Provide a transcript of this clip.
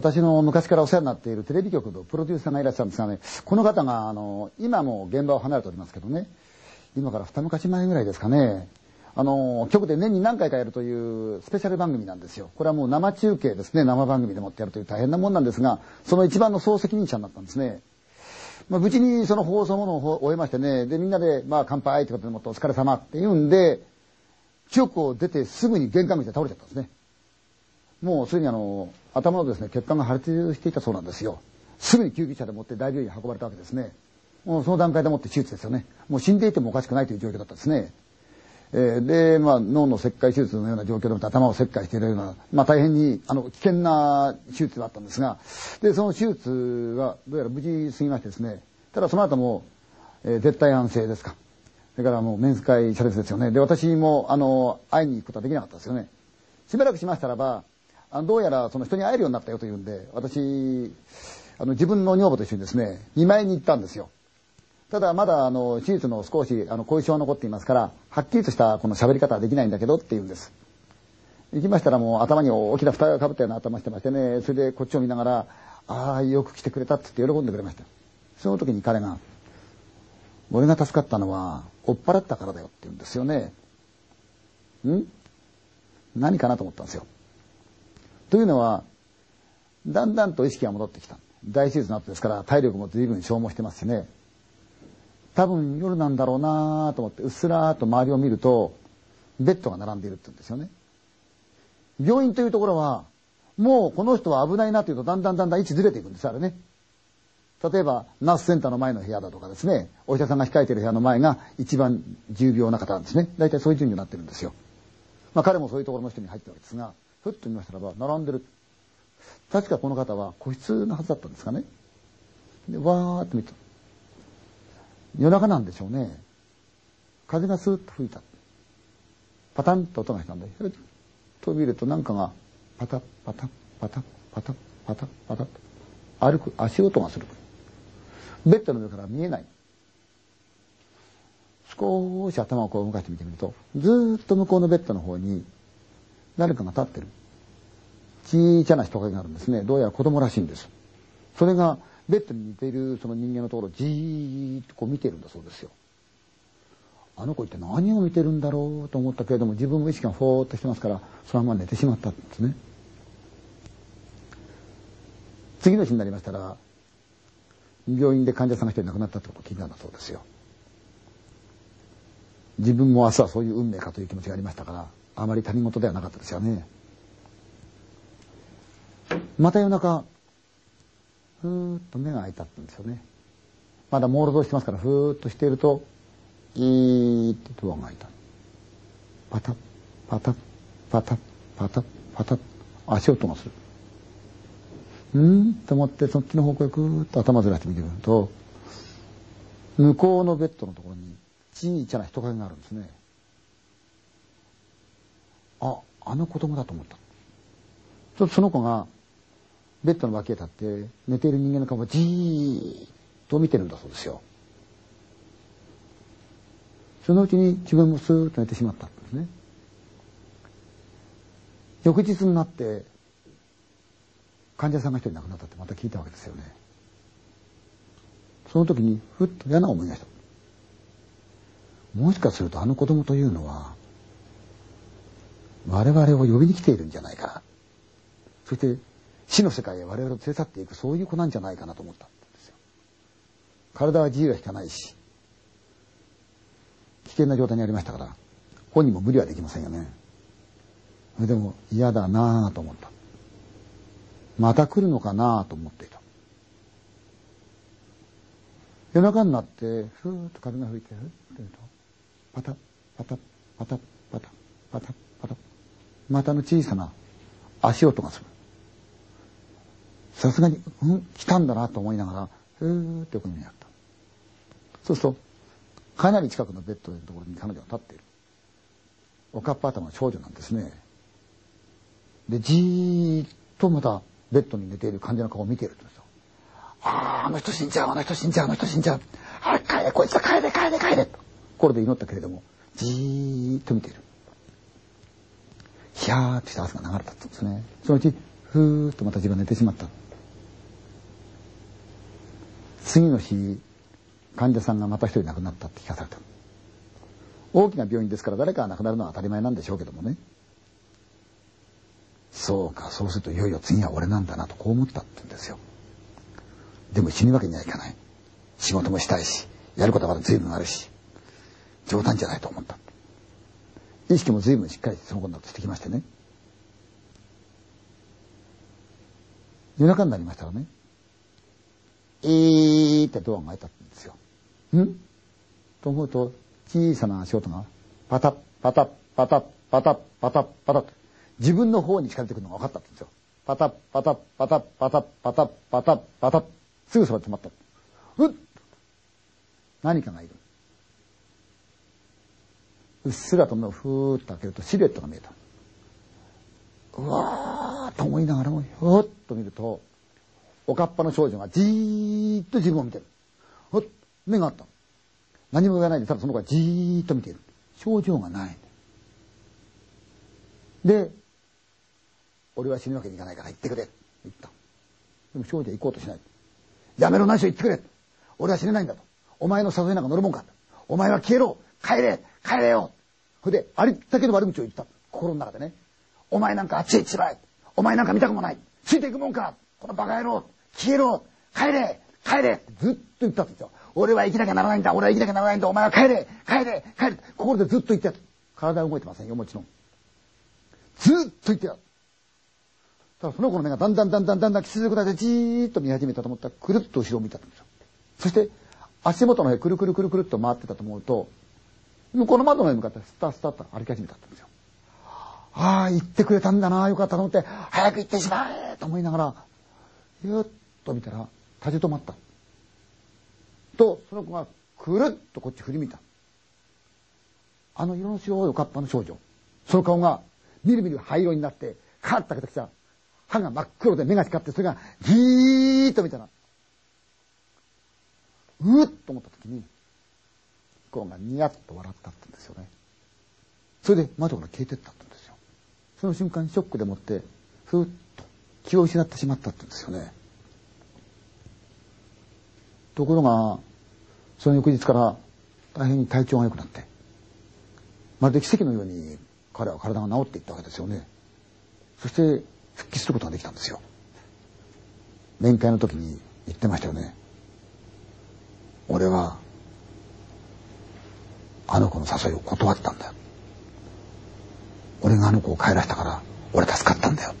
私の昔からお世話になっているテレビ局のプロデューサーがいらっしゃるんですがね、この方が、あの、今も現場を離れておりますけどね、今から二昔前ぐらいですかね、あの、局で年に何回かやるというスペシャル番組なんですよ。これはもう生中継ですね、生番組でもってやるという大変なもんなんですが、その一番の総責任者になったんですね。まあ、無事にその放送ものを終えましてね、で、みんなで、まあ、乾杯ってことでもってお疲れ様って言うんで、局を出てすぐに玄関口で倒れちゃったんですね。もうすでにあの、頭のですね、血管が破裂していたそうなんですよ。すぐに救急車で持って大病院に運ばれたわけですね。もうその段階でもって手術ですよね。もう死んでいてもおかしくないという状況だったんですね。えー、で、まあ、脳の切開手術のような状況でもって頭を切開しているような、まあ大変にあの危険な手術だったんですが、で、その手術がどうやら無事過ぎましてですね、ただその後も、えー、絶対安静ですか。それからもう面会車列ですよね。で、私もあの、会いに行くことはできなかったですよね。しばらくしましたらば、あのどうやらその人に会えるようになったよというんで、私、あの自分の女房と一緒にですね、見舞いに行ったんですよ。ただまだあの手術の少しあの後遺症が残っていますから、はっきりとしたこの喋り方はできないんだけどって言うんです。行きましたらもう頭に大きな蓋がかぶったような頭してましてね、それでこっちを見ながら、ああ、よく来てくれたって言って喜んでくれました。その時に彼が、俺が助かったのは、追っ払ったからだよって言うんですよね。ん？何かなと思ったんですよ。というのは、だんだんと意識が戻ってきた。大手術の後ですから体力も随分消耗してますしね。多分夜なんだろうなと思ってうっすらと周りを見るとベッドが並んでいるって言うんですよね。病院というところはもうこの人は危ないなというとだんだんだんだん位置ずれていくんですあれね。例えばナースセンターの前の部屋だとかですねお医者さんが控えている部屋の前が一番重病な方なんですね。大体そういう順序になってるんですよ。まあ彼もそういうところの人に入ったわけですがふっと見ましたらば並んでる。確かこの方は個室のはずだったんですかね。でわーっと見て夜中なんでしょうね。風がスーッと吹いた。パタンと音がしたんで、ふっと見るとなんかがパタッパタッパタッパタッパタッパタッ歩く足音がする。ベッドの上から見えない。少し頭をこう動かしてみてみると、ずっと向こうのベッドの方に誰かが立ってる。小さな人影があるんですね。どうやら子供らしいんです。それがベッドに似ているその人間のところをじーっとこう見てるんだそうですよ。あの子一体何を見てるんだろうと思ったけれども自分も意識がふーっとしてますからそのまま寝てしまったんですね。次の日になりましたら病院で患者さんが一人亡くなったってことを聞いたんだそうですよ。自分も明日はそういう運命かという気持ちがありましたからあまり他人事ではなかったですよね。また夜中ふーっと目が開いたんですよね。まだ朦朧としてますから、ふーっとしていると、いーってドアが開いた。パタッ、パタッ、パタッ、パタッ、パタッ、足音がする。うんと思って、そっちの方向へぐーっと頭ずらして見てみると、向こうのベッドのところに小さな人影があるんですね。あ、あの子供だと思った。ちょっとその子がベッドの脇へ立って寝ている人間の顔をじーっと見てるんだそうですよ。そのうちに自分もスーッと寝てしまったんですね。翌日になって患者さんが一人亡くなったってまた聞いたわけですよね。その時にふっと嫌な思いがした。もしかするとあの子供というのは我々を呼びに来ているんじゃないか。そして死の世界へ我々を連れ去っていくそういう子なんじゃないかなと思ったんですよ。体は自由が引かないし危険な状態にありましたから本人も無理はできませんよね。でも嫌だなぁと思った。また来るのかなぁと思っていた。夜中になってふーっと風が吹いてふっと言うとパタパタパタパタパタまたの小さな足音がする。さすがに、うん、来たんだなと思いながら、ふーって横に見やった。そうすると、かなり近くのベッドのところに彼女が立っている。おかっぱ頭の少女なんですね。で、じーっとまたベッドに寝ている患者の顔を見ているんですよ。ああ、あの人死んじゃう、あの人死んじゃう、あの人死んじゃう。あれ、帰れ、こいつは帰れ、帰れ、帰れ。これで祈ったけれども、じーっと見ている。ひゃーってした汗が流れたんですね。そのうち、ふふーっとまた自分は寝てしまった。次の日、患者さんがまた一人亡くなったって聞かされた。大きな病院ですから誰かが亡くなるのは当たり前なんでしょうけどもね。そうか、そうするといよいよ次は俺なんだなとこう思ったって言うんですよ。でも死ぬわけにはいかない。仕事もしたいし、やることはまだ随分あるし、冗談じゃないと思った。意識も随分しっかりそのこになってしてきましてね。夜中になりましたらね、えーってドアが開いたんですよ。ん？と思うと、小さな足音が、パタッ、パタッ、パタッ、パタッ、パタッ、パタッ、自分の方に近づいてくるのが分かったんですよ。パタッ、パタッ、パタッ、パタッ、パタッ、パタッ、パタッ、すぐそばで止まった。うっ何かがいる。うっすらと目をふーっと開けるとシルエットが見えた。うわーと思いながらも、ふーっと見ると、おかっぱの少女がじーっと自分を見てる。ふっ、目があった。何も言わないで、ただその子がじーっと見ている。症状がない。で、俺は死ぬわけにいかないから行ってくれ。言った。でも少女は行こうとしない。やめろ、内緒言ってくれ。俺は死ねないんだと。お前の誘いなんか乗るもんか。お前は消えろ。帰れ。帰れよ。それで、ありったけの悪口を言った。心の中でね。お前なんかあっちへ行っちまえ。お前なんか見たくもない。ついていくもんか。このバカ野郎。消えろ。帰れ。帰れ。ずっと言ったんですよ。俺は生きなきゃならないんだ。俺は生きなきゃならないんだ。お前は帰れ。帰れ。帰れ。心でずっと言ってた。体は動いてませんよ、もちろん。ずっと言ってやる。ただその子の目がだんだんだんだんだんだんきつくなってじーっと見始めたと思ったらくるっと後ろを見たんですよ。そして足元の上くるくるくるくるっと回ってたと思うと向こうの窓の上に向かってスタスタと歩き始めたんですよ。ああ、行ってくれたんだな、よかったと思って、早く行ってしまえと思いながら、ゆっと見たら立ち止まった。と、その子がくるっとこっち振り向いた。あの色の白いおかっぱの少女。その顔がみるみる灰色になって、カーッと開けてきた。歯が真っ黒で目が光って、それがギーッと見たら、うっと思った時に、向こうがニヤッと笑ったってんですよね。それで窓から消えてったってんですよ。その瞬間ショックでもって、ふーっと気を失ってしまったってんですよね。ところが、その翌日から大変に体調が良くなって、まるで奇跡のように彼は体が治っていったわけですよね。そして復帰することができたんですよ。面会の時に言ってましたよね。俺はあの子の誘いを断ったんだよ。俺があの子を帰らせたから俺助かったんだよ。